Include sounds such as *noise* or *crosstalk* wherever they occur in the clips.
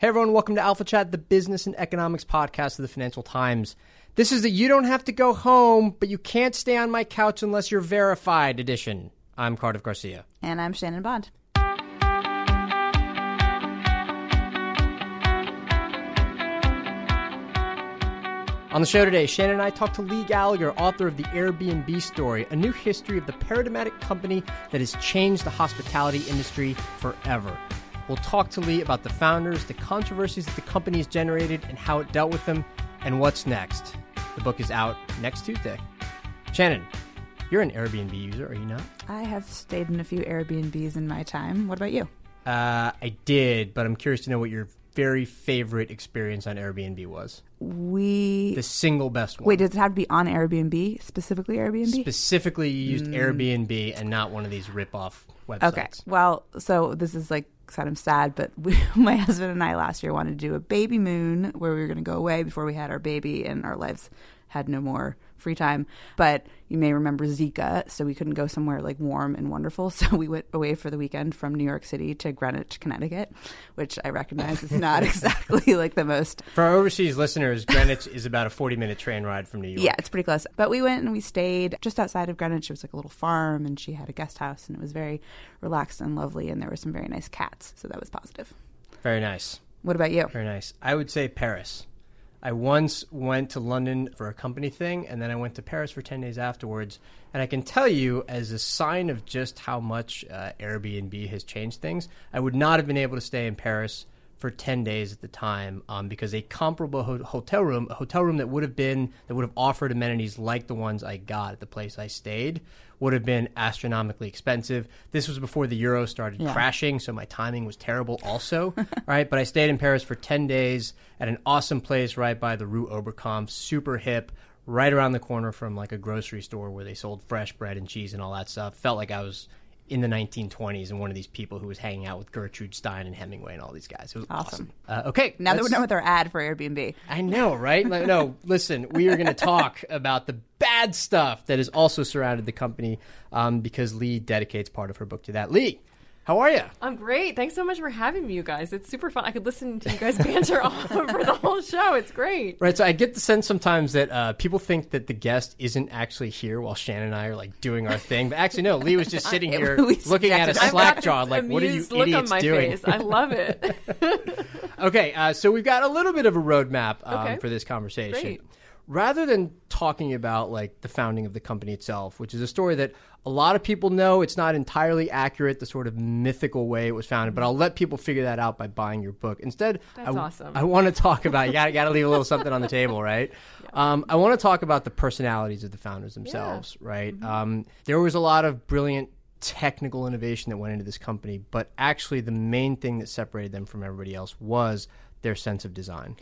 Hey everyone, welcome to Alpha Chat, the business and economics podcast of the Financial Times. This is the You Don't Have to Go Home, but you can't stay on my couch unless you're verified edition. I'm Cardiff Garcia. And I'm Shannon Bond. On the show today, Shannon and I talk to Leigh Gallagher, author of The Airbnb Story, a new history of the paradigmatic company that has changed the hospitality industry forever. We'll talk to Leigh about the founders, the controversies that the company has generated, and how it dealt with them, and what's next. The book is out next Tuesday. Shannon, you're an Airbnb user, are you not? I have stayed in a few Airbnbs in my time. What about you? Uh, I did, but I'm curious to know what your very favorite experience on Airbnb was. We The single best one. wait. Does it have to be on Airbnb specifically? Airbnb. Specifically, you used Airbnb and not one of these rip-off websites. okay. Well, so this is like kind of sad, but we, *laughs* my husband and I last year wanted to do a baby moon where we were going to go away before we had our baby and our lives had no more free time. But you may remember Zika, so we couldn't go somewhere like warm and wonderful. *laughs* So we went away for the weekend from New York City to Greenwich, Connecticut, which I recognize is not *laughs* exactly like the most For our overseas listeners, Greenwich is about a 40-minute train ride from New York. Yeah, it's pretty close. But we went and we stayed just outside of Greenwich. It was like a little farm, and she had a guest house, and it was very relaxed and lovely. And there were some very nice cats, so that was positive. Very nice. What about you? Very nice. I would say Paris. I once went to London for a company thing, and then I went to Paris for 10 days afterwards. And I can tell you, as a sign of just how much uh, Airbnb has changed things, I would not have been able to stay in Paris for 10 days at the time um, because a comparable ho- hotel room, a hotel room that would have been, that would have offered amenities like the ones I got at the place I stayed, would have been astronomically expensive. This was before the euro started Yeah. crashing, so my timing was terrible also, *laughs* right? But I stayed in Paris for 10 days at an awesome place right by the Rue Oberkampf, super hip, right around the corner from like a grocery store where they sold fresh bread and cheese and all that stuff. Felt like I was in the 1920s and one of these people who was hanging out with Gertrude Stein and Hemingway and all these guys. It was awesome. Awesome. Uh, okay. Now that we're done with our ad for Airbnb, I know, right? No, *laughs* listen, we are going to talk about the bad stuff that has also surrounded the company um, because Leigh dedicates part of her book to that. Leigh, how are you? I'm great. Thanks so much for having me, you guys. It's super fun. I could listen to you guys *laughs* banter all over the *laughs* whole show. It's great. Right, so I get the sense sometimes that uh, people think that the guest isn't actually here while Shannon and I are like doing our thing, but actually no. Lee was just *laughs* sitting here looking at a slack got jaw, like, "What are you look idiots on my doing?" face. I love it. Okay, uh, so we've got a little bit of a roadmap um, Okay. for this conversation. Great. Rather than talking about like the founding of the company itself, which is a story that a lot of people know, it's not entirely accurate, the sort of mythical way it was founded. But I'll let people figure that out by buying your book. Instead, That's I, awesome. I want to talk about you got got to leave a little something on the table, right? *laughs* Um, I want to talk about the personalities of the founders themselves, right? Mm-hmm. Um, there was a lot of brilliant technical innovation that went into this company, but actually the main thing that separated them from everybody else was their sense of design.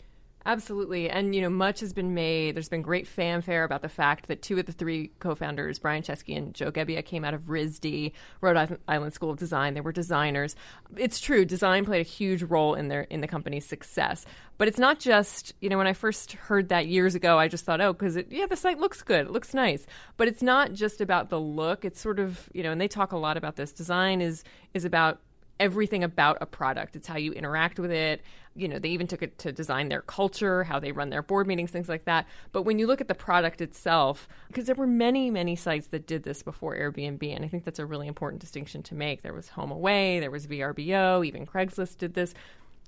Absolutely. And, you know, much has been made. There's been great fanfare about the fact that two of the three co founders, Brian Chesky and Joe Gebbia, came out of RISD, Rhode Island- School of Design. They were designers. It's true, design played a huge role in their in the company's success. But it's not just, you know, when I first heard that years ago, I just thought, oh, because it yeah, the site looks good, it looks nice. But it's not just about the look. It's sort of, you know, and they talk a lot about this. Design is is about everything about a product. It's how you interact with it. You know, they even took it to design their culture, how they run their board meetings, things like that. But when you look at the product itself, because there were many, many sites that did this before Airbnb, and I think that's a really important distinction to make. There was HomeAway, there was VRBO, even Craigslist did this.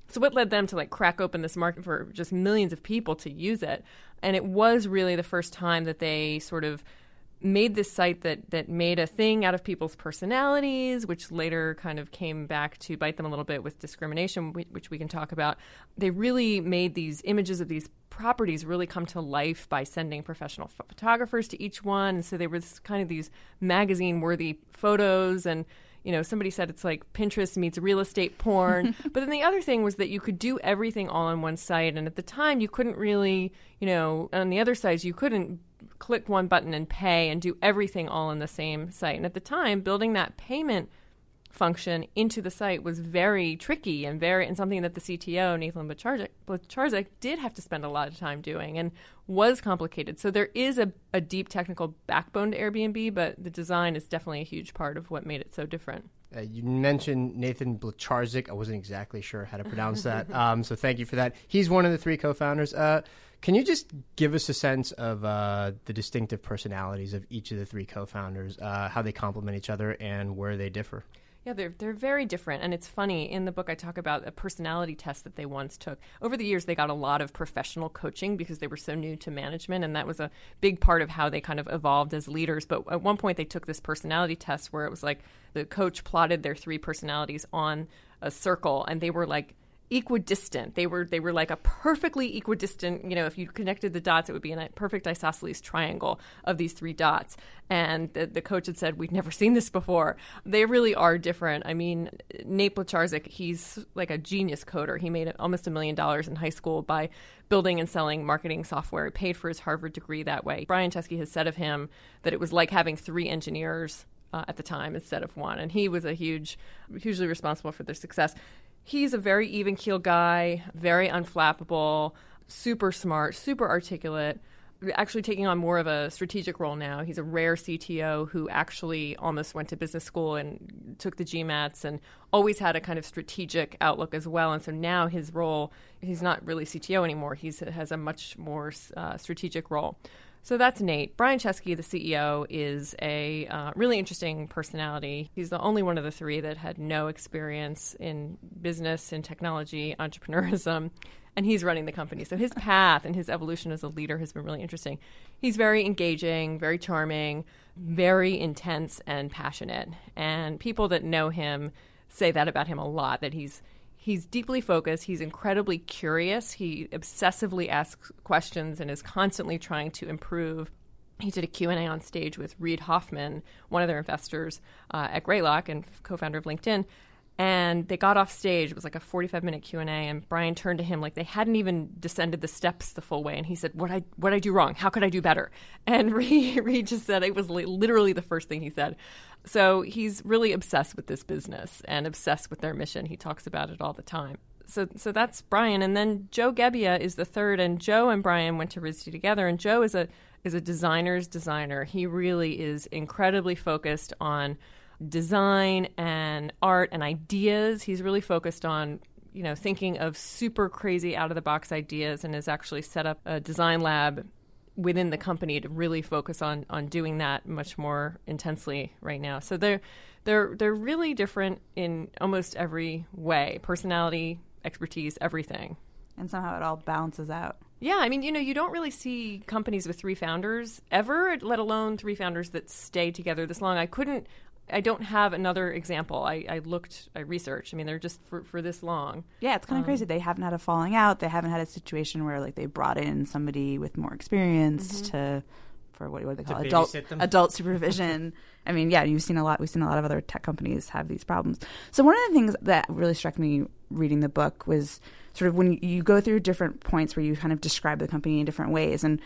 So what led them to like crack open this market for just millions of people to use it? And it was really the first time that they sort of made this site that that made a thing out of people's personalities, which later kind of came back to bite them a little bit with discrimination, which we can talk about. They really made these images of these properties really come to life by sending professional photographers to each one, and so they were this, kind of these magazine-worthy photos and you know, somebody said it's like Pinterest meets real estate porn. *laughs* but then the other thing was that you could do everything all on one site. And at the time, you couldn't really, you know, on the other sites, you couldn't click one button and pay and do everything all in the same site. And at the time, building that payment function into the site was very tricky and very and something that the CTO Nathan Blecharczyk did have to spend a lot of time doing and was complicated. So there is a, a deep technical backbone to Airbnb, but the design is definitely a huge part of what made it so different. Uh, you mentioned Nathan Blecharczyk. I wasn't exactly sure how to pronounce that, *laughs* um, so thank you for that. He's one of the three co-founders. Uh, can you just give us a sense of uh, the distinctive personalities of each of the three co-founders, uh, how they complement each other, and where they differ? Yeah, they're they're very different, and it's funny. In the book, I talk about a personality test that they once took. Over the years, they got a lot of professional coaching because they were so new to management, and that was a big part of how they kind of evolved as leaders. But at one point, they took this personality test where it was like the coach plotted their three personalities on a circle, and they were like equidistant. They were they were like a perfectly equidistant. You know, if you connected the dots, it would be a perfect isosceles triangle of these three dots. And the, the coach had said, "We've never seen this before." They really are different. I mean, Nate Blecharczyk, he's like a genius coder. He made almost a million dollars in high school by building and selling marketing software. He paid for his Harvard degree that way. Brian Chesky has said of him that it was like having three engineers uh, at the time instead of one. And he was a huge, hugely responsible for their success. He's a very even keel guy, very unflappable, super smart, super articulate. Actually, taking on more of a strategic role now. He's a rare CTO who actually almost went to business school and took the GMATs and always had a kind of strategic outlook as well. And so now his role, he's not really CTO anymore. He has a much more uh, strategic role. So that's Nate. Brian Chesky, the CEO, is a uh, really interesting personality. He's the only one of the three that had no experience in business, in technology, *laughs* entrepreneurism, and he's running the company. So his path and his evolution as a leader has been really interesting. He's very engaging, very charming, very intense and passionate. And people that know him say that about him a lot that he's He's deeply focused. He's incredibly curious. He obsessively asks questions and is constantly trying to improve. He did a Q&A on stage with Reid Hoffman, one of their investors uh, at Greylock and co-founder of LinkedIn. And they got off stage. It was like a 45 minute Q&A and Brian turned to him like they hadn't even descended the steps the full way and he said, "What I what I do wrong? How could I do better?" *laughs* And Reid, Reid just said it was literally the first thing he said. So he's really obsessed with this business and obsessed with their mission. He talks about it all the time. So, so that's Brian, and then Joe Gebbia is the third. And Joe and Brian went to RISD together, and Joe is a is a designer's designer. He really is incredibly focused on design and art and ideas. He's really focused on you know thinking of super crazy out of the box ideas, and has actually set up a design lab within the company to really focus on on doing that much more intensely right now. So they're they're they're really different in almost every way, personality, expertise, everything. And somehow it all balances out. Yeah, I mean, you know, you don't really see companies with three founders ever, let alone three founders that stay together this long. I couldn't I don't have another example. I, I looked, I researched. I mean, they're just for, for this long. Yeah, it's kind of um, crazy. They haven't had a falling out. They haven't had a situation where like they brought in somebody with more experience mm-hmm. to for what, what do they call it? adult adult supervision. *laughs* I mean, yeah, you've seen a lot. We've seen a lot of other tech companies have these problems. So one of the things that really struck me reading the book was sort of when you go through different points where you kind of describe the company in different ways and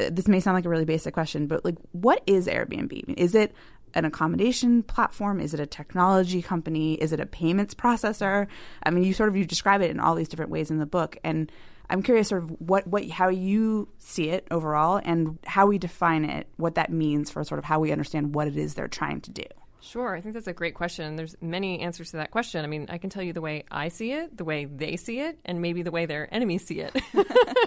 uh, this may sound like a really basic question, but like, what is Airbnb? Is it an accommodation platform? Is it a technology company? Is it a payments processor? I mean, you sort of you describe it in all these different ways in the book, and I'm curious, sort of what what how you see it overall, and how we define it, what that means for sort of how we understand what it is they're trying to do. Sure, I think that's a great question. There's many answers to that question. I mean, I can tell you the way I see it, the way they see it, and maybe the way their enemies see it *laughs*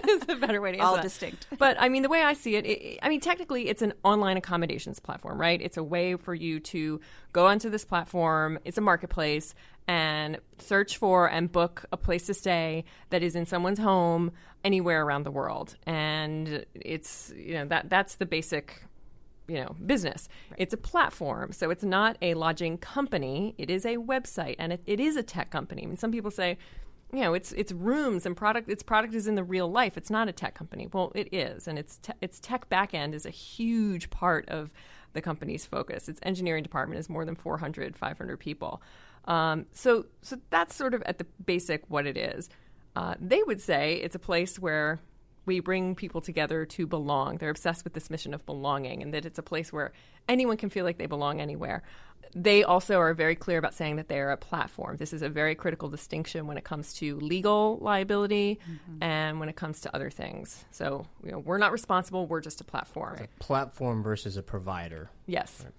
is a better way to answer All that. distinct. *laughs* But I mean, the way I see it, it, I mean, technically, it's an online accommodations platform, right? It's a way for you to go onto this platform. It's a marketplace and search for and book a place to stay that is in someone's home anywhere around the world. And it's you know that that's the basic you know business right. it's a platform so it's not a lodging company it is a website and it, it is a tech company I mean, some people say you know it's it's rooms and product its product is in the real life it's not a tech company well it is and its te- its tech backend is a huge part of the company's focus. Its engineering department is more than 400, 500 people. Um, so, so that's sort of at the basic what it is. Uh, they would say it's a place where we bring people together to belong. They're obsessed with this mission of belonging and that it's a place where anyone can feel like they belong anywhere. They also are very clear about saying that they are a platform. This is a very critical distinction when it comes to legal liability mm-hmm. and when it comes to other things. So, you know, we're not responsible, we're just a platform. A platform versus a provider. Yes. Right.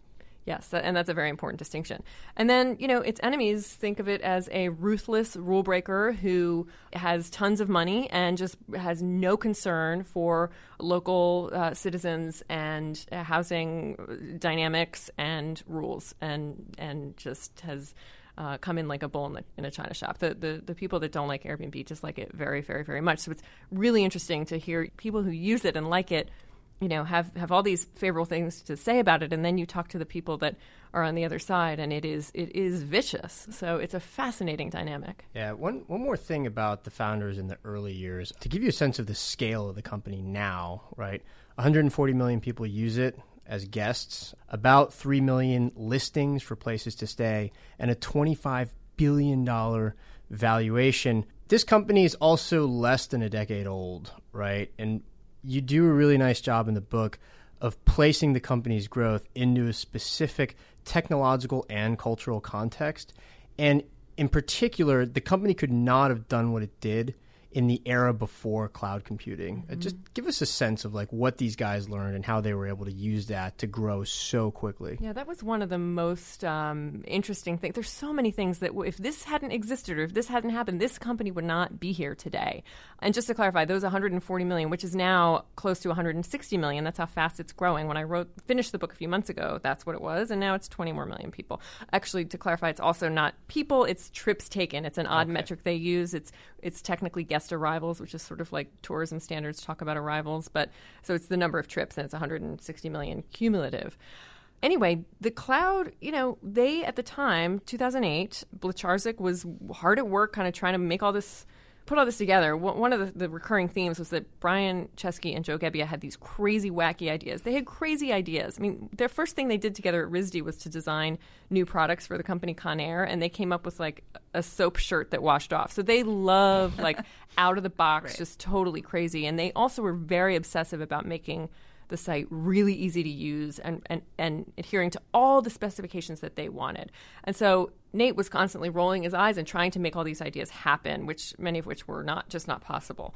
Yes, and that's a very important distinction. And then, you know, its enemies think of it as a ruthless rule breaker who has tons of money and just has no concern for local uh, citizens and uh, housing dynamics and rules, and and just has. Uh, come in like a bull in, the, in, a china shop. The, the the people that don't like Airbnb just like it very, very, very much. So it's really interesting to hear people who use it and like it you know have have all these favorable things to say about it and then you talk to the people that are on the other side and it is it is vicious. So it's a fascinating dynamic. Yeah one one more thing about the founders in the early years. To give you a sense of the scale of the company now right 140 million people use it as guests about 3 million listings for places to stay and a 25 billion dollar valuation. This company is also less than a decade old right and you do a really nice job in the book of placing the company's growth into a specific technological and cultural context. And in particular, the company could not have done what it did in the era before cloud computing. Uh, mm-hmm. Just give us a sense of like what these guys learned and how they were able to use that to grow so quickly. Yeah, that was one of the most um, interesting things. There's so many things that w- if this hadn't existed or if this hadn't happened, this company would not be here today. And just to clarify, those 140 million, which is now close to 160 million, that's how fast it's growing. When I wrote finished the book a few months ago, that's what it was, and now it's 20 more million people. Actually, to clarify, it's also not people; it's trips taken. It's an odd okay. metric they use. It's it's technically guest guest arrivals, which is sort of like tourism standards talk about arrivals. But so it's the number of trips, and it's 160 million cumulative. Anyway, the cloud, you know, they at the time, 2008, Blecharczyk was hard at work, kind of trying to make all this put all this together, one of the, the, recurring themes was that Brian Chesky and Joe Gebbia had these crazy, wacky ideas. They had crazy ideas. I mean, their first thing they did together at RISD was to design new products for the company Conair, and they came up with like a soap shirt that washed off. So they love like *laughs* out of the box, right. just totally crazy. And they also were very obsessive about making the site really easy to use and, and, and adhering to all the specifications that they wanted. And so Nate was constantly rolling his eyes and trying to make all these ideas happen, which many of which were not just not possible.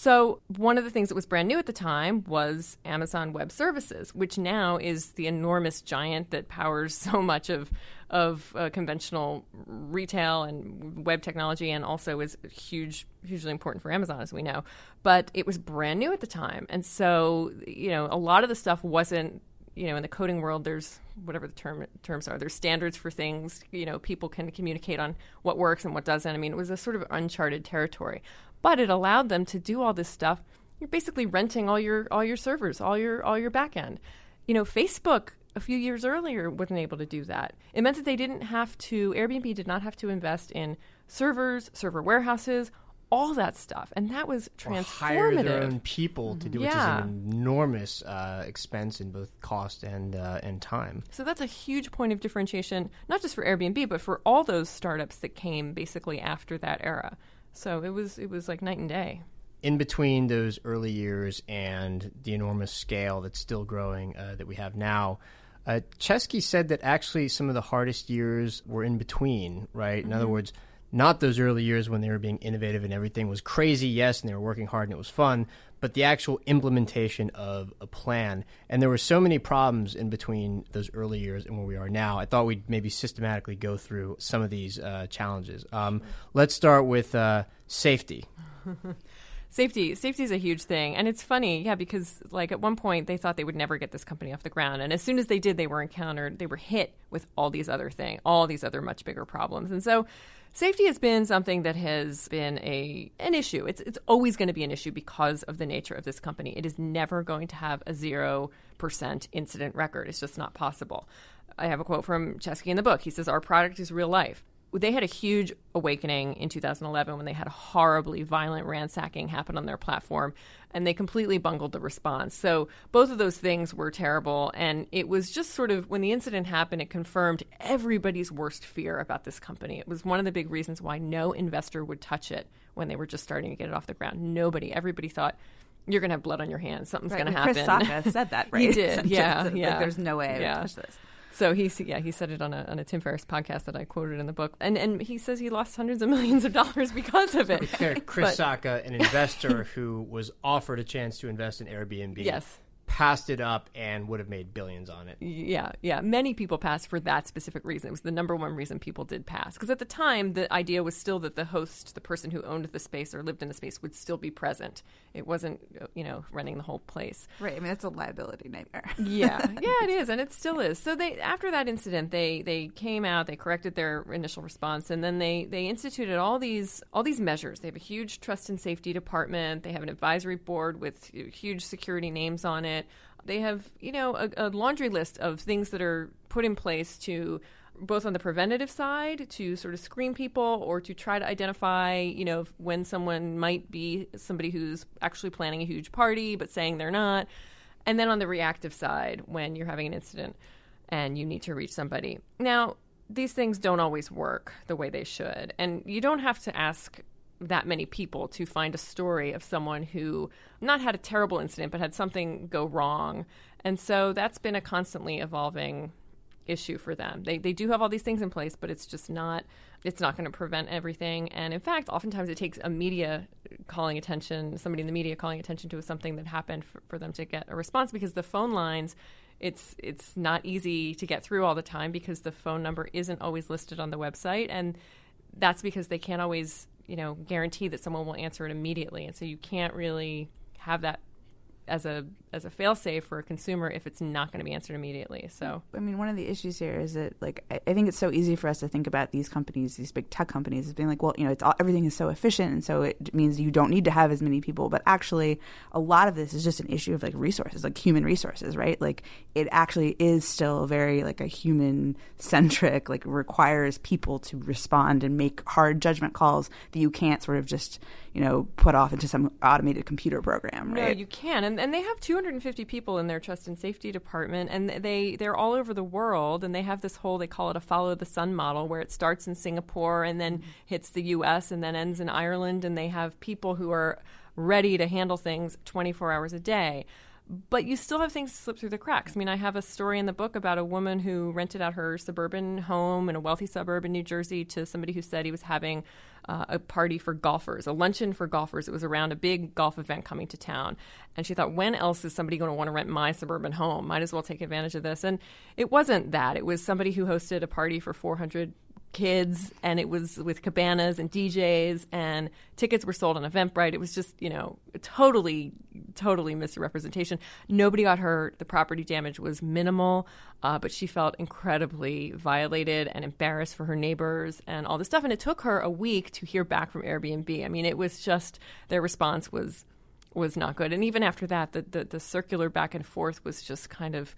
So, one of the things that was brand new at the time was Amazon Web Services, which now is the enormous giant that powers *laughs* so much of of uh, conventional retail and web technology, and also is huge, hugely important for Amazon, as we know. But it was brand new at the time, and so you know a lot of the stuff wasn't. You know, in the coding world, there's whatever the term terms are. There's standards for things. You know, people can communicate on what works and what doesn't. I mean, it was a sort of uncharted territory, but it allowed them to do all this stuff. You're basically renting all your all your servers, all your all your backend. You know, Facebook a few years earlier wasn't able to do that. It meant that they didn't have to, Airbnb did not have to invest in servers, server warehouses, all that stuff, and that was transformative. Or hire their own people to do, yeah. which is an enormous uh, expense in both cost and uh, and time. So that's a huge point of differentiation, not just for Airbnb, but for all those startups that came basically after that era. So it was it was like night and day in between those early years and the enormous scale that's still growing uh, that we have now, uh, Chesky said that actually some of the hardest years were in between, right? Mm-hmm. In other mm-hmm. words, not those early years when they were being innovative and everything was crazy, yes, and they were working hard and it was fun, but the actual implementation of a plan. And there were so many problems in between those early years and where we are now. I thought we'd maybe systematically go through some of these uh, challenges. Um, let's start with uh, safety. *laughs* safety safety is a huge thing. And it's funny yeah because like at one point they thought they would never get this company off the ground. And as soon as they did they were encountered they were hit with all these other things all these other much bigger problems. And so safety has been something that has been a an issue. It's it's always going to be an issue because of the nature of this company. It is never going to have a 0% incident record. It's just not possible. I have a quote from chesky in the book. He says our product is real life they had a huge awakening in 2011 when they had a horribly violent ransacking happen on their platform and they completely bungled the response. So both of those things were terrible and it was just sort of when the incident happened it confirmed everybody's worst fear about this company. It was one of the big reasons why no investor would touch it when they were just starting to get it off the ground. Nobody, everybody thought you're going to have blood on your hands. Something's Right, going to happen. Chris Sacca said that, *laughs* right? he did. *laughs* Yeah, Like, yeah. there's no way I would Yeah. touch this. So he yeah he said it on a on a Tim Ferriss podcast that I quoted in the book, and and he says he lost hundreds of millions of dollars because of it. Chris *laughs* But- Sacca, an investor who was offered a chance to invest in Airbnb, Yes. Passed it up and would have made billions on it. Yeah, yeah. Many people passed for that specific reason. It was the number one reason people did pass. Because at the time, the idea was still that the host, the person who owned the space or lived in the space, would still be present. It wasn't, you know, running the whole place. Right. I mean, that's a liability nightmare. *laughs* yeah, yeah, it is, and it still is. So they, after that incident, they they came out, they corrected their initial response, and then they they instituted all these all these measures. They have a huge trust and safety department. They have an advisory board with huge security names on it. They have you know a, a laundry list of things that are put in place to both on the preventative side to sort of screen people or to try to identify, you know, when someone might be somebody who's actually planning a huge party but saying they're not. And then on the reactive side, when you're having an incident and you need to reach somebody. Now, these things don't always work the way they should. And you don't have to ask that many people to find a story of someone who not had a terrible incident but had something go wrong. And so that's been a constantly evolving issue for them. They they do have all these things in place, but it's just not it's not going to prevent everything. And in fact, oftentimes it takes a media calling attention, somebody in the media calling attention to something that happened for, for them to get a response because the phone lines it's it's not easy to get through all the time because the phone number isn't always listed on the website and that's because they can't always, you know, guarantee that someone will answer it immediately. And so you can't really have that as a as a failsafe for a consumer if it's not going to be answered immediately. So I mean, one of the issues here is that, like, I, I think it's so easy for us to think about these companies, these big tech companies, as being like, well, you know, it's all, everything is so efficient, and so it means you don't need to have as many people. But actually, a lot of this is just an issue of like resources, like human resources, right? Like, it actually is still very like a human centric, like requires people to respond and make hard judgment calls that you can't sort of just, you know, put off into some automated computer program, No, you can, and and they have 250 people in their trust and safety department, and they they're all over the world, and they have this whole they call it a follow the sun model, where it starts in Singapore and then mm-hmm. hits the U.S. and then ends in Ireland, and they have people who are ready to handle things 24 hours a day. But you still have things slip through the cracks. I mean, I have a story in the book about a woman who rented out her suburban home in a wealthy suburb in New Jersey to somebody who said he was having uh, a party for golfers, a luncheon for golfers. It was around a big golf event coming to town. And she thought, when else is somebody going to want to rent my suburban home? Might as well take advantage of this. And it wasn't that. It was somebody who hosted a party for 400 kids and it was with cabanas and DJs and tickets were sold on Eventbrite. It was just, you know, totally, totally misrepresentation. Nobody got hurt. The property damage was minimal, uh, but she felt incredibly violated and embarrassed for her neighbors and all this stuff. And it took her a week to hear back from Airbnb. I mean, it was just their response was was not good. And even after that, the, the, the circular back and forth was just kind of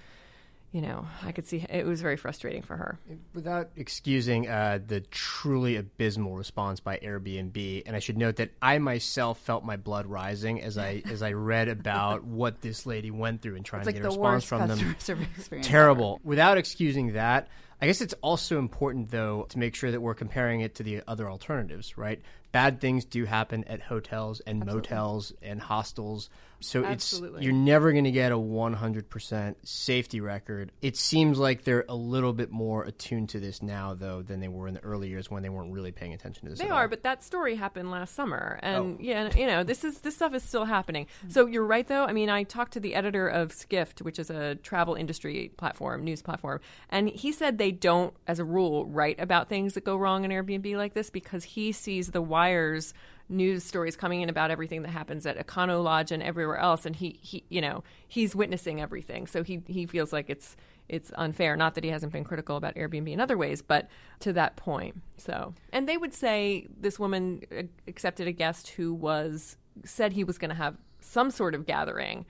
you know, I could see it was very frustrating for her. Without excusing uh, the truly abysmal response by Airbnb, and I should note that I myself felt my blood rising as I as I read about *laughs* what this lady went through in trying it's to like get a the response worst from them. customer *laughs* service experience. Terrible. Without excusing that, I guess it's also important though to make sure that we're comparing it to the other alternatives, right? Bad things do happen at hotels and motels and hostels. So Absolutely. it's you're never going to get a 100% safety record. It seems like they're a little bit more attuned to this now though than they were in the early years when they weren't really paying attention to this. They are, all. but that story happened last summer, and Oh. yeah, you know, this is this stuff is still happening. So you're right, though. I mean, I talked to the editor of Skift, which is a travel industry platform, news platform, and he said they don't, as a rule, write about things that go wrong in Airbnb like this because he sees the wires news stories coming in about everything that happens at Econo Lodge and everywhere else, and he, he you know, he's witnessing everything, so he he feels like it's it's unfair. Not that he hasn't been critical about Airbnb in other ways, but to that point. So, and they would say this woman accepted a guest who was said he was going to have some sort of gathering.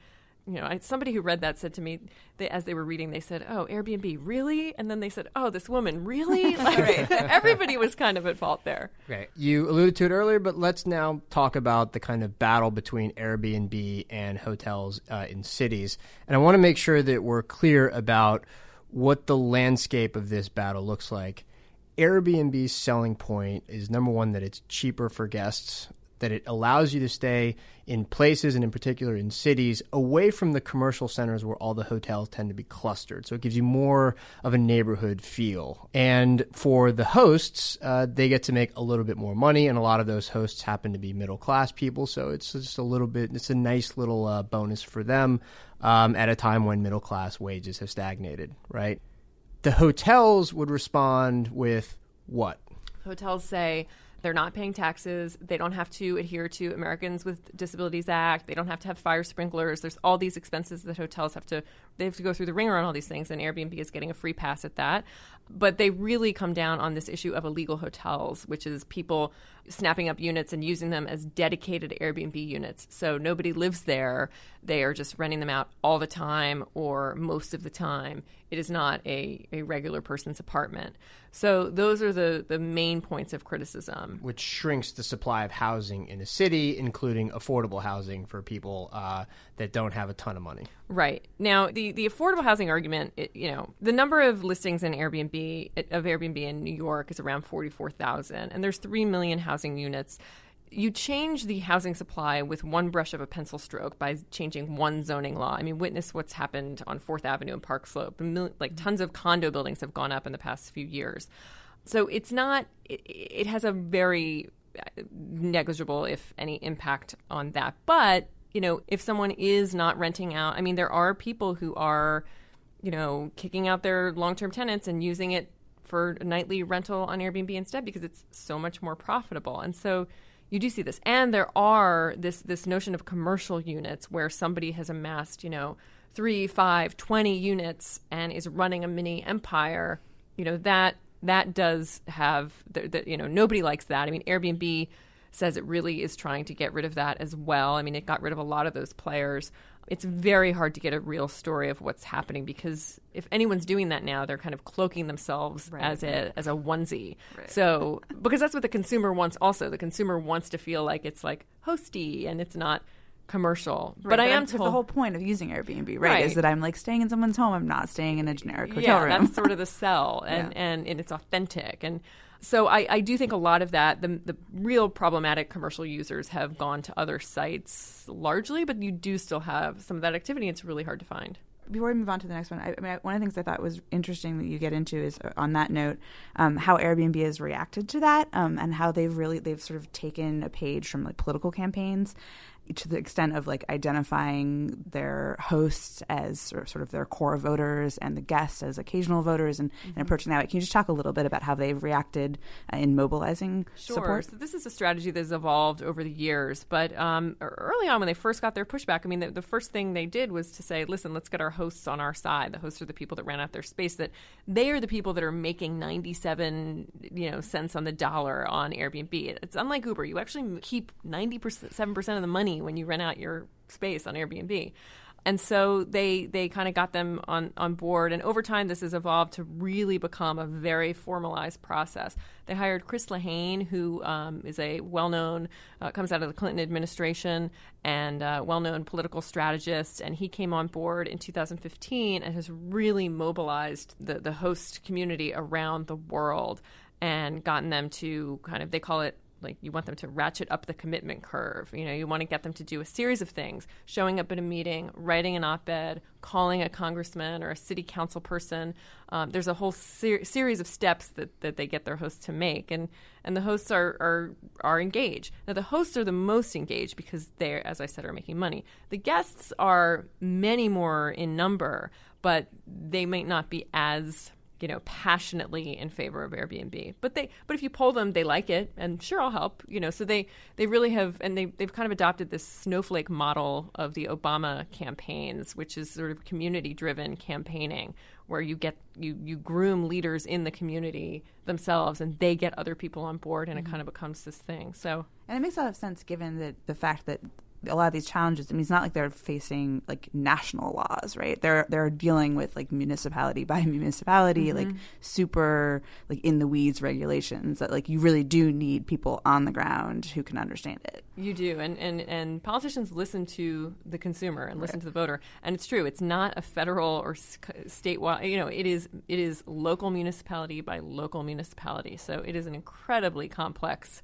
You know, I, somebody who read that said to me, they, as they were reading, they said, "Oh, Airbnb, really?" And then they said, "Oh, this woman, really?" *laughs* Like *laughs* everybody was kind of at fault there. Okay, you alluded to it earlier, but let's now talk about the kind of battle between Airbnb and hotels uh, in cities. And I want to make sure that we're clear about what the landscape of this battle looks like. Airbnb's selling point is number one that it's cheaper for guests that it allows you to stay in places and in particular in cities away from the commercial centers where all the hotels tend to be clustered. So it gives you more of a neighborhood feel. And for the hosts, uh, they get to make a little bit more money, and a lot of those hosts happen to be middle class people. So it's just a little bit, it's a nice little uh, bonus for them um, at a time when middle class wages have stagnated, right? The hotels would respond with what? Hotels say, they're not paying taxes. They don't have to adhere to Americans with Disabilities Act. They don't have to have fire sprinklers. There's all these expenses that hotels have to they have to go through the ringer on all these things, and Airbnb is getting a free pass at that. But they really come down on this issue of illegal hotels, which is people snapping up units and using them as dedicated Airbnb units. So nobody lives there. They are just renting them out all the time or most of the time. It is not a, a regular person's apartment. So those are the, the main points of criticism. Which shrinks the supply of housing in a city, including affordable housing for people uh, that don't have a ton of money. Right. Now, the, the affordable housing argument, it, you know, the number of listings in Airbnb of Airbnb in New York is around 44,000 and there's 3 million housing units. You change the housing supply with one brush of a pencil stroke by changing one zoning law. I mean, witness what's happened on 4th Avenue and Park Slope. Like tons of condo buildings have gone up in the past few years. So it's not it, it has a very uh, negligible if any impact on that. But you know, if someone is not renting out, I mean, there are people who are, you know, kicking out their long term tenants and using it for a nightly rental on Airbnb instead because it's so much more profitable. And so you do see this. And there are this this notion of commercial units where somebody has amassed, you know, three, five, twenty units and is running a mini empire. You know, that that does have that you know, nobody likes that. I mean, Airbnb says it really is trying to get rid of that as well. I mean, it got rid of a lot of those players. It's very hard to get a real story of what's happening because if anyone's doing that now, they're kind of cloaking themselves right. as a as a onesie. Right. So because that's what the consumer wants. Also, the consumer wants to feel like it's like hosty and it's not commercial. Right, but I am told the whole point of using Airbnb, right, right, is that I'm like staying in someone's home. I'm not staying in a generic hotel yeah, room. that's sort of the *laughs* sell, and, yeah. and and it's authentic. And so I, I do think a lot of that, the, the real problematic commercial users have gone to other sites largely, but you do still have some of that activity. It's really hard to find before we move on to the next one, I, I mean, one of the things I thought was interesting that you get into is uh, on that note, um, how Airbnb has reacted to that, um, and how they've really they've sort of taken a page from like political campaigns to the extent of like identifying their hosts as sort of their core voters and the guests as occasional voters and, mm-hmm. and approaching that way. Can you just talk a little bit about how they've reacted uh, in mobilizing sure. support? So this is a strategy that's evolved over the years, but um, early on when they first got their pushback, I mean, the, the, first thing they did was to say, "Listen, let's get our hosts on our side. The hosts are the people that ran out their space. That they are the people that are making ninety-seven, you know, cents on the dollar on Airbnb. It's unlike Uber. You actually keep ninety-seven percent of the money when you rent out your space on Airbnb. And so they they kind of got them on, on board. And over time, this has evolved to really become a very formalized process. They hired Chris Lehane, who um, is a well known, uh, comes out of the Clinton administration and uh, well known political strategist. And he came on board in 2015 and has really mobilized the, the host community around the world and gotten them to kind of, they call it like you want them to ratchet up the commitment curve. You know, you want to get them to do a series of things: showing up at a meeting, writing an op-ed, calling a congressman or a city council person. Um, there's a whole ser- series of steps that, that they get their hosts to make, and and the hosts are, are are engaged. Now, the hosts are the most engaged because they, as I said, are making money. The guests are many more in number, but they might not be as you know, passionately in favor of Airbnb. But they but if you poll them, they like it and sure I'll help, you know. So they they really have and they they've kind of adopted this snowflake model of the Obama campaigns, which is sort of community driven campaigning where you get you you groom leaders in the community themselves and they get other people on board and mm-hmm. it kind of becomes this thing. So And it makes a lot of sense given that the fact that a lot of these challenges. I mean, it's not like they're facing like national laws, right? They're they're dealing with like municipality *laughs* by municipality, mm-hmm. like super like in the weeds regulations that like you really do need people on the ground who can understand it. You do, and and and politicians listen to the consumer and listen right. to the voter, and it's true. It's not a federal or statewide. You know, it is it is local municipality by local municipality. So it is an incredibly complex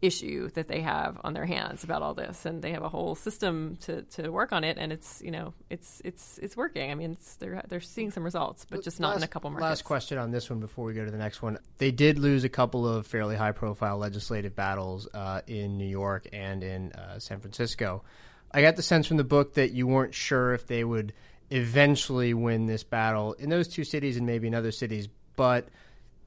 issue that they have on their hands about all this and they have a whole system to, to work on it and it's you know it's it's it's working. I mean they're they're seeing some results but just not last, in a couple markets. last question on this one before we go to the next one. They did lose a couple of fairly high profile legislative battles uh, in new york and in uh, san francisco. I got the sense from the book that you weren't sure if they would eventually win this battle in those two cities and maybe in other cities but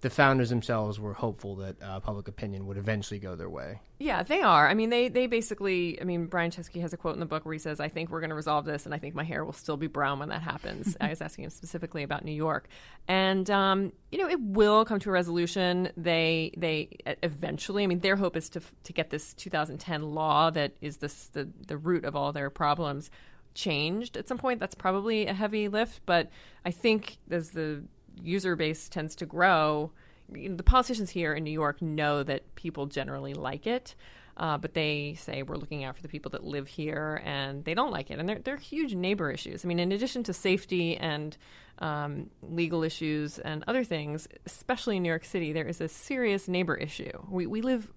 the founders themselves were hopeful that uh, public opinion would eventually go their way. Yeah, they are. I mean, they they basically. I mean, Brian Chesky has a quote in the book where he says, "I think we're going to resolve this, and I think my hair will still be brown when that happens." *laughs* I was asking him specifically about New York, and um, you know, it will come to a resolution. They they eventually. I mean, their hope is to to get this 2010 law that is this the the root of all their problems changed at some point. That's probably a heavy lift, but I think as the user base tends to grow, the politicians here in New York know that people generally like it. Uh, but they say we're looking out for the people that live here and they don't like it. And they're, they're huge neighbor issues. I mean, in addition to safety and um, legal issues and other things, especially in New York City, there is a serious neighbor issue. We, we live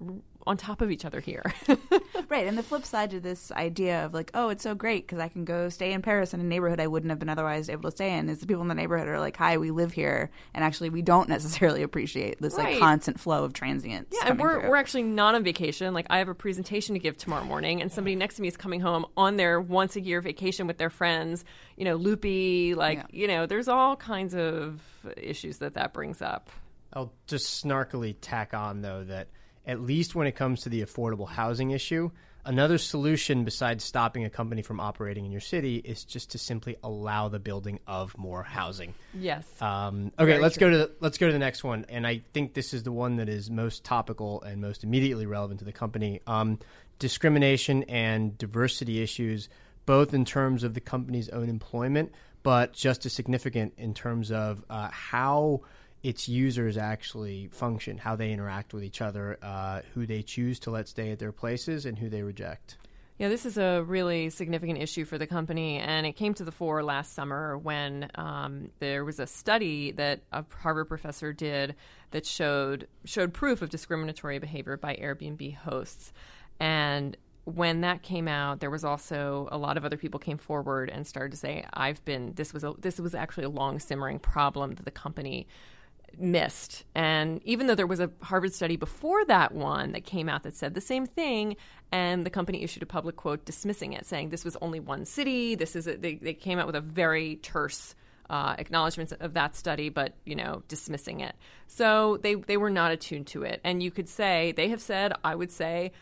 on top of each other here. *laughs* right. And the flip side to this idea of like, oh, it's so great because I can go stay in Paris in a neighborhood I wouldn't have been otherwise able to stay in is the people in the neighborhood are like, hi, we live here. And actually, we don't *laughs* necessarily appreciate this right. like constant flow of transients. Yeah. And we're, we're actually not on vacation. Like, I have a presentation to give tomorrow morning, and somebody next to me is coming home on their once a year vacation with their friends, you know, loopy. Like, yeah. you know, there's all kinds of issues that that brings up. I'll just snarkily tack on, though, that at least when it comes to the affordable housing issue. Another solution besides stopping a company from operating in your city is just to simply allow the building of more housing. Yes. Um, okay, Very let's true. go to the, let's go to the next one, and I think this is the one that is most topical and most immediately relevant to the company. Um, discrimination and diversity issues, both in terms of the company's own employment, but just as significant in terms of uh, how its users actually function, how they interact with each other, uh, who they choose to let stay at their places, and who they reject. Yeah, this is a really significant issue for the company, and it came to the fore last summer when um, there was a study that a Harvard professor did that showed showed proof of discriminatory behavior by Airbnb hosts. And when that came out, there was also a lot of other people came forward and started to say, "I've been this was a, this was actually a long simmering problem that the company." Missed. And even though there was a Harvard study before that one that came out that said the same thing, and the company issued a public quote dismissing it, saying this was only one city. This is a, they, they came out with a very terse uh, acknowledgments of that study, but you know, dismissing it. So they they were not attuned to it, and you could say they have said, I would say,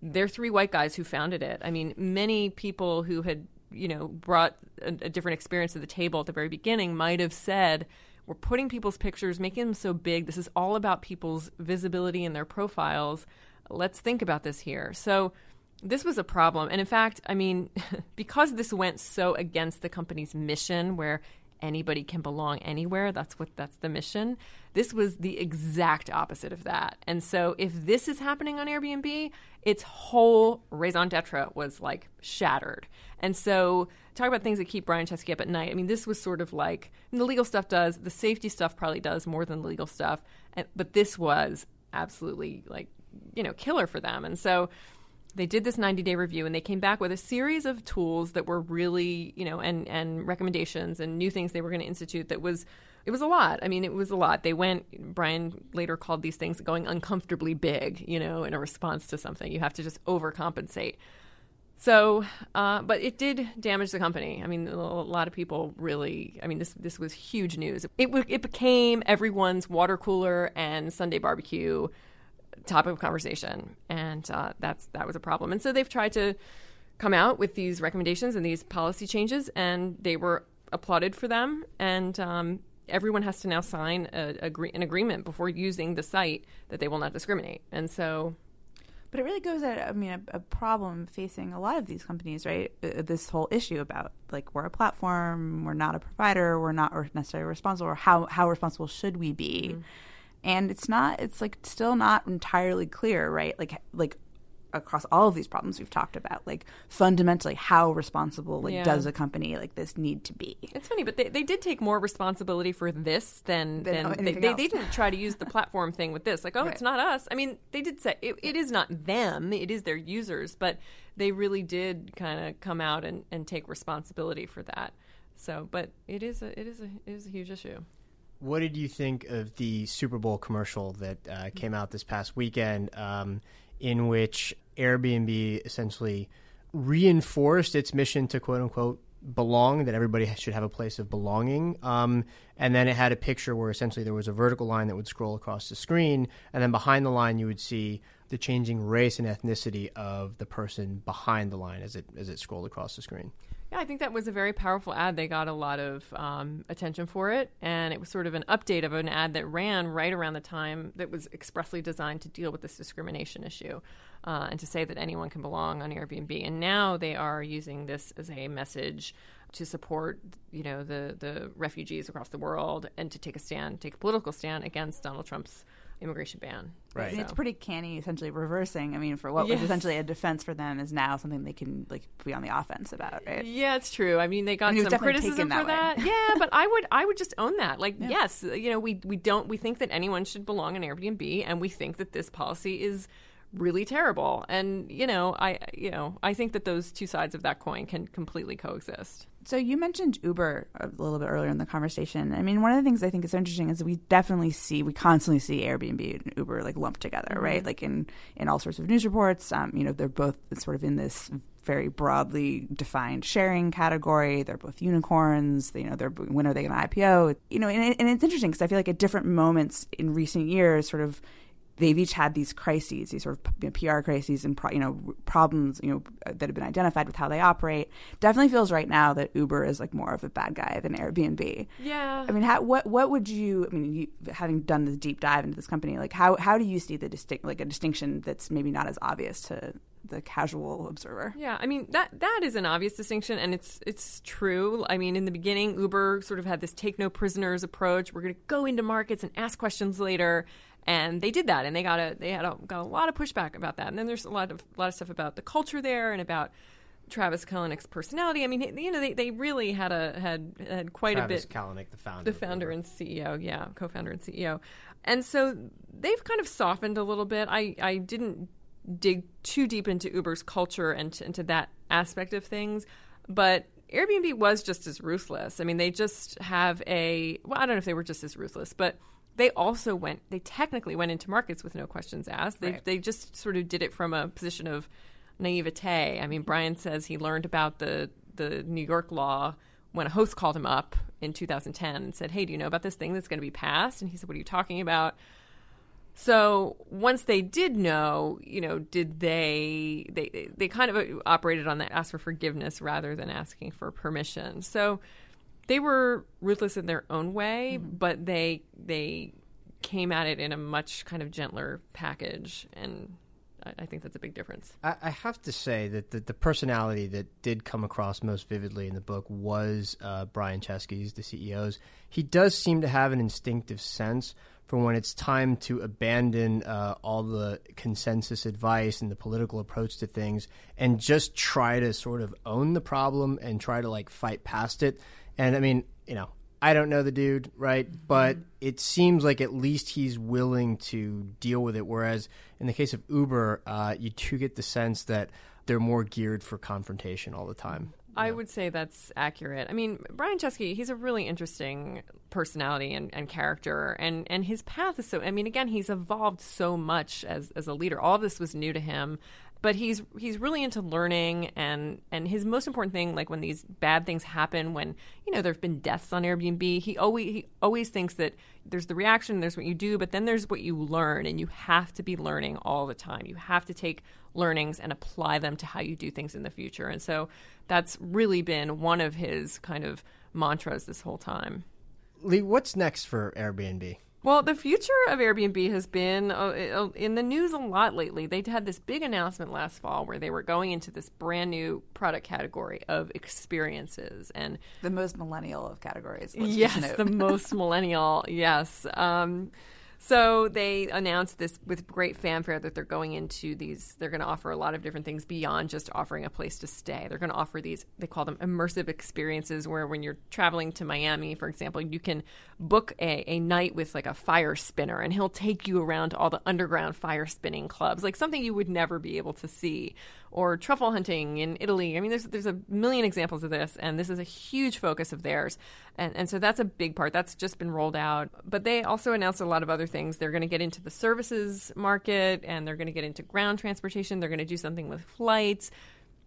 they're three white guys who founded it. I mean, many people who had you know brought a, a different experience to the table at the very beginning might have said we're putting people's pictures, making them so big. This is all about people's visibility and their profiles. Let's think about this here. So, this was a problem. And in fact, I mean, *laughs* because this went so against the company's mission, where anybody can belong anywhere, that's what that's the mission. This was the exact opposite of that. And so, if this is happening on Airbnb, its whole raison d'etre was like shattered. And so, talk about things that keep Brian Chesky up at night. I mean, this was sort of like the legal stuff does, the safety stuff probably does more than the legal stuff, and, but this was absolutely like you know killer for them. And so they did this 90 day review and they came back with a series of tools that were really you know and and recommendations and new things they were going to institute that was it was a lot. I mean, it was a lot. They went, Brian later called these things going uncomfortably big, you know, in a response to something. You have to just overcompensate. So, uh, but it did damage the company. I mean, a lot of people really. I mean, this this was huge news. It it became everyone's water cooler and Sunday barbecue topic of conversation, and uh, that's that was a problem. And so they've tried to come out with these recommendations and these policy changes, and they were applauded for them. And um, everyone has to now sign a, a, an agreement before using the site that they will not discriminate. And so But it really goes at, I mean, a, a problem facing a lot of these companies, right? Uh, this whole issue about like we're a platform, we're not a provider, we're not necessarily responsible, or how how responsible should we be? Mm-hmm. And it's not. It's like still not entirely clear, right? Like like across all of these problems we've talked about like fundamentally how responsible like yeah. does a company like this need to be it's funny but they, they did take more responsibility for this than, than, than they, they, they, didn't try to use the *laughs* platform thing with this like oh right. it's not us i mean they did say it, it is not them it is their users but they really did kind of come out and, and take responsibility for that so but it is a it is a it is a huge issue what did you think of the Super Bowl commercial that uh, came out this past weekend? Um, in which Airbnb essentially reinforced its mission to quote unquote belong, that everybody should have a place of belonging. Um, and then it had a picture where essentially there was a vertical line that would scroll across the screen. And then behind the line, you would see the changing race and ethnicity of the person behind the line as it, as it scrolled across the screen. Yeah, I think that was a very powerful ad. They got a lot of um, attention for it, and it was sort of an update of an ad that ran right around the time that was expressly designed to deal with this discrimination issue uh, and to say that anyone can belong on Airbnb. And now they are using this as a message to support, you know, the the refugees across the world and to take a stand, take a political stand against Donald Trump's immigration ban. Right. So. It's pretty canny, essentially reversing. I mean, for what yes. was essentially a defense for them is now something they can like be on the offense about, right? Yeah, it's true. I mean, they got some criticism for that. yeah, *laughs* but I would I would just own that. Like, yeah. yes, you know, we we don't we think that anyone should belong in Airbnb, and we think that this policy is really terrible. And you know, I you know, I think that those two sides of that coin can completely coexist. So you mentioned Uber a little bit earlier in the conversation. I mean, one of the things I think is interesting is we definitely see, we constantly see Airbnb and Uber like lumped together, mm-hmm. right? Like in in all sorts of news reports. Um, you know, they're both sort of in this very broadly defined sharing category. They're both unicorns. They, you know, they're when are they going to IPO? You know, and, and it's interesting because I feel like at different moments in recent years, sort of they've each had these crises, these sort of you know, PR crises and pro, you know problems you know that have been identified with how they operate. Definitely feels right now that Uber is like more of a bad guy than Airbnb. Yeah. I mean, how, what what would you? I mean, you, having done the deep dive into this company, like how how do you see the distinct like a distinction that's maybe not as obvious to the casual observer. Yeah, I mean that that is an obvious distinction, and it's it's true. I mean, in the beginning, Uber sort of had this take no prisoners approach. We're going to go into markets and ask questions later, and they did that, and they got a they had a, got a lot of pushback about that. And then there's a lot of a lot of stuff about the culture there and about Travis Kalanick's personality. I mean, you know, they, they really had a had had quite Travis a bit. Travis Kalanick, the founder, the founder and CEO, yeah, co-founder and CEO, and so they've kind of softened a little bit. I I didn't dig too deep into Uber's culture and to, into that aspect of things, but Airbnb was just as ruthless. I mean, they just have a well, I don't know if they were just as ruthless, but they also went they technically went into markets with no questions asked they, right. they just sort of did it from a position of naivete i mean brian says he learned about the the new york law when a host called him up in 2010 and said hey do you know about this thing that's going to be passed and he said what are you talking about so once they did know, you know, did they they they kind of operated on that ask for forgiveness rather than asking for permission. So they were ruthless in their own way, mm-hmm. but they they came at it in a much kind of gentler package, and I, I think that's a big difference. I, I have to say that the, the, personality that did come across most vividly in the book was uh, Brian Chesky's, the CEO's. He does seem to have an instinctive sense for when it's time to abandon uh, all the consensus advice and the political approach to things and just try to sort of own the problem and try to like fight past it and I mean, you know, I don't know the dude, right? But it seems like at least he's willing to deal with it. Whereas in the case of Uber, uh, you do get the sense that they're more geared for confrontation all the time. I would say that's accurate. I mean, Brian Chesky, he's a really interesting personality and, and character, and, and his path is so. I mean, again, he's evolved so much as, as a leader. All this was new to him, but he's he's really into learning and and his most important thing like when these bad things happen when you know there've been deaths on Airbnb he always he always thinks that there's the reaction there's what you do but then there's what you learn and you have to be learning all the time. You have to take learnings and apply them to how you do things in the future. And so that's really been one of his kind of mantras this whole time. Leigh what's next for Airbnb Well, the future of Airbnb has been uh, in the news a lot lately. They had this big announcement last fall where they were going into this brand new product category of experiences and the most millennial of categories. yes, the most *laughs* millennial. Yes. Um, so they announced this with great fanfare that they're going into these. They're going to offer a lot of different things beyond just offering a place to stay. They're going to offer these. They call them immersive experiences, where when you're traveling to Miami, for example, you can book a, a night with like a fire spinner, and he'll take you around all the underground fire spinning clubs, like something you would never be able to see or truffle hunting in Italy. I mean, there's there's a million examples of this, and this is a huge focus of theirs, and and so that's a big part. That's just been rolled out, but they also announced a lot of other things. They're going to get into the services market, and they're going to get into ground transportation. They're going to do something with flights.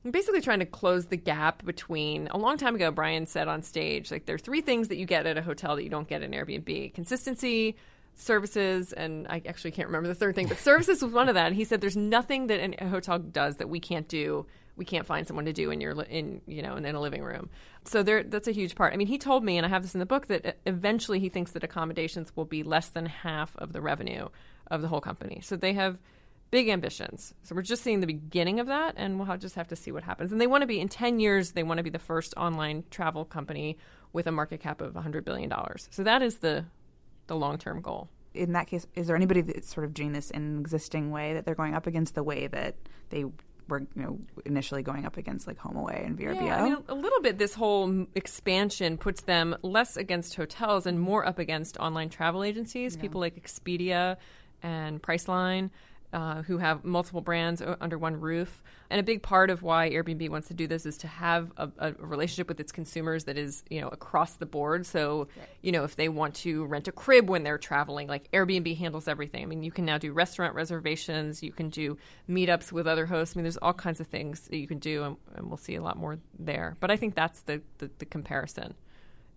Basically trying to close the gap between a long time ago brian said on stage like there are three things that you get at a hotel that you don't get in airbnb consistency services, and I actually can't remember the third thing, but services was one of that. And he said, "There's nothing that a hotel does that we can't do. We can't find someone to do in your in you know in, in a living room." So there, that's a huge part. I mean, he told me, and I have this in the book, that eventually he thinks that accommodations will be less than half of the revenue of the whole company. So they have big ambitions. So we're just seeing the beginning of that, and we'll just have to see what happens. And they want to be in ten years. They want to be the first online travel company with a market cap of $100 billion. So that is the the long term goal. In that case, is there anybody that's sort of doing this in an existing way that they're going up against the way that they were you know initially going up against like HomeAway and VRBO. Yeah, I mean a little bit. This whole expansion puts them less against hotels and more up against online travel agencies, yeah. people like Expedia and Priceline uh, who have multiple brands under one roof. And a big part of why Airbnb wants to do this is to have a, a relationship with its consumers that is, you know, across the board. So, right. you know, if they want to rent a crib when they're traveling, like Airbnb handles everything. I mean, you can now do restaurant reservations, you can do meetups with other hosts. I mean, there's all kinds of things that you can do, and, and we'll see a lot more there. But I think that's the, the, the comparison.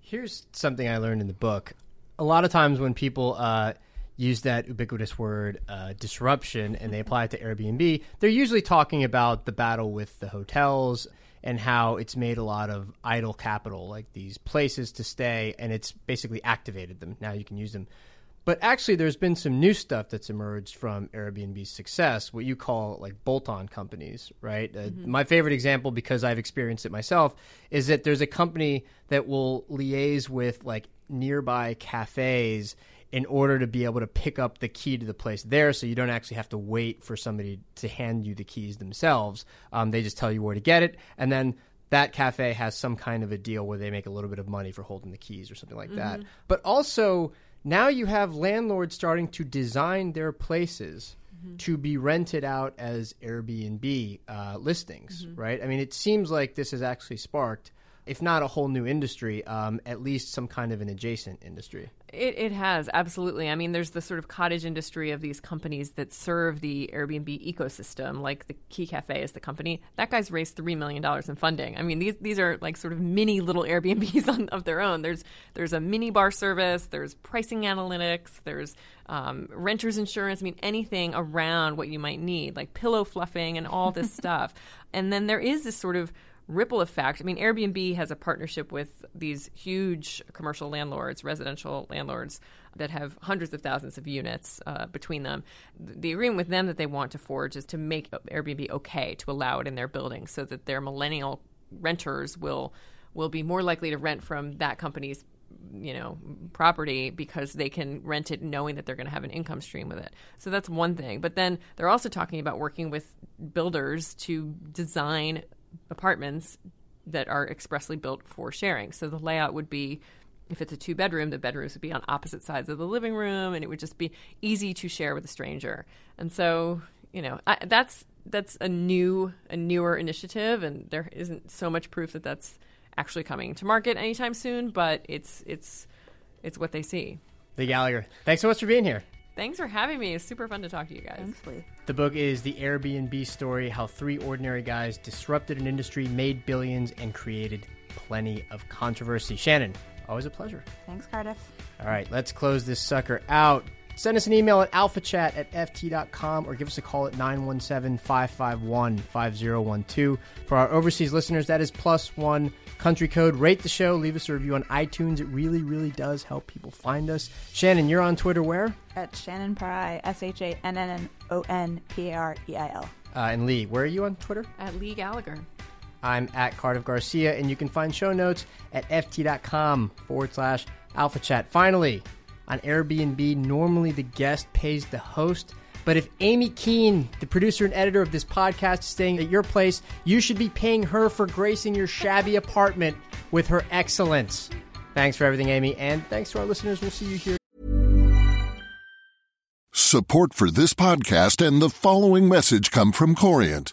Here's something I learned in the book. A lot of times when people uh, use that ubiquitous word uh, disruption and they apply it to Airbnb, they're usually talking about the battle with the hotels and how it's made a lot of idle capital, like these places to stay, and it's basically activated them. Now you can use them. But actually, there's been some new stuff that's emerged from Airbnb's success, what you call like bolt on companies, right? Uh, mm-hmm. Uh, my favorite example, because I've experienced it myself, is that there's a company that will liaise with like nearby cafes in order to be able to pick up the key to the place there so you don't actually have to wait for somebody to hand you the keys themselves. Um, they just tell you where to get it. And then that cafe has some kind of a deal where they make a little bit of money for holding the keys or something like mm-hmm. that. But also, now you have landlords starting to design their places mm-hmm. to be rented out as Airbnb uh, listings, mm-hmm. right? I mean, it seems like this has actually sparked if not a whole new industry, um, at least some kind of an adjacent industry. It, it has absolutely. I mean, there's the sort of cottage industry of these companies that serve the Airbnb ecosystem, like the Key Cafe is the company. That guy's raised three million dollars in funding. I mean, these these are like sort of mini little Airbnbs *laughs* on, of their own. There's there's a mini bar service. There's pricing analytics. There's um, renters insurance. I mean, anything around what you might need, like pillow fluffing and all this *laughs* stuff. And then there is this sort of ripple effect. I mean, Airbnb has a partnership with these huge commercial landlords, residential landlords that have hundreds of thousands of units uh, between them. The agreement with them that they want to forge is to make Airbnb okay to allow it in their buildings, so that their millennial renters will will be more likely to rent from that company's you know property because they can rent it knowing that they're going to have an income stream with it so that's one thing but then they're also talking about working with builders to design apartments that are expressly built for sharing. So the layout would be if it's a two bedroom, the bedrooms would be on opposite sides of the living room, and it would just be easy to share with a stranger. And so, you know, I, that's that's a new a newer initiative, and there isn't so much proof that that's actually coming to market anytime soon. But it's it's it's what they see. Leigh Gallagher, thanks so much for being here. Thanks for having me. It's super fun to talk to you guys. Thanks, Leigh. The book is The Airbnb Story How Three Ordinary Guys Disrupted an Industry, Made Billions, and Created Plenty of Controversy. Shannon, always a pleasure. Thanks, Cardiff. All right, let's close this sucker out. Send us an email at alphachat at ft.com or give us a call at 917 551 5012. For our overseas listeners, that is plus one country code. Rate the show, leave us a review on iTunes. It really, really does help people find us. Shannon, you're on Twitter where? At Shannon Pry, S H A N N N O N P A R E I L. Uh, and Leigh, where are you on Twitter? At Leigh Gallagher. I'm at Cardiff Garcia, and you can find show notes at ft.com forward slash alpha chat. Finally, on Airbnb, normally the guest pays the host. But if Amy Keene, the producer and editor of this podcast, is staying at your place, you should be paying her for gracing your shabby apartment with her excellence. Thanks for everything, Amy, and thanks to our listeners. We'll see you here. Support for this podcast and the following message come from Corient.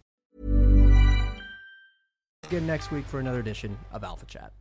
Again next week for another edition of Alpha Chat.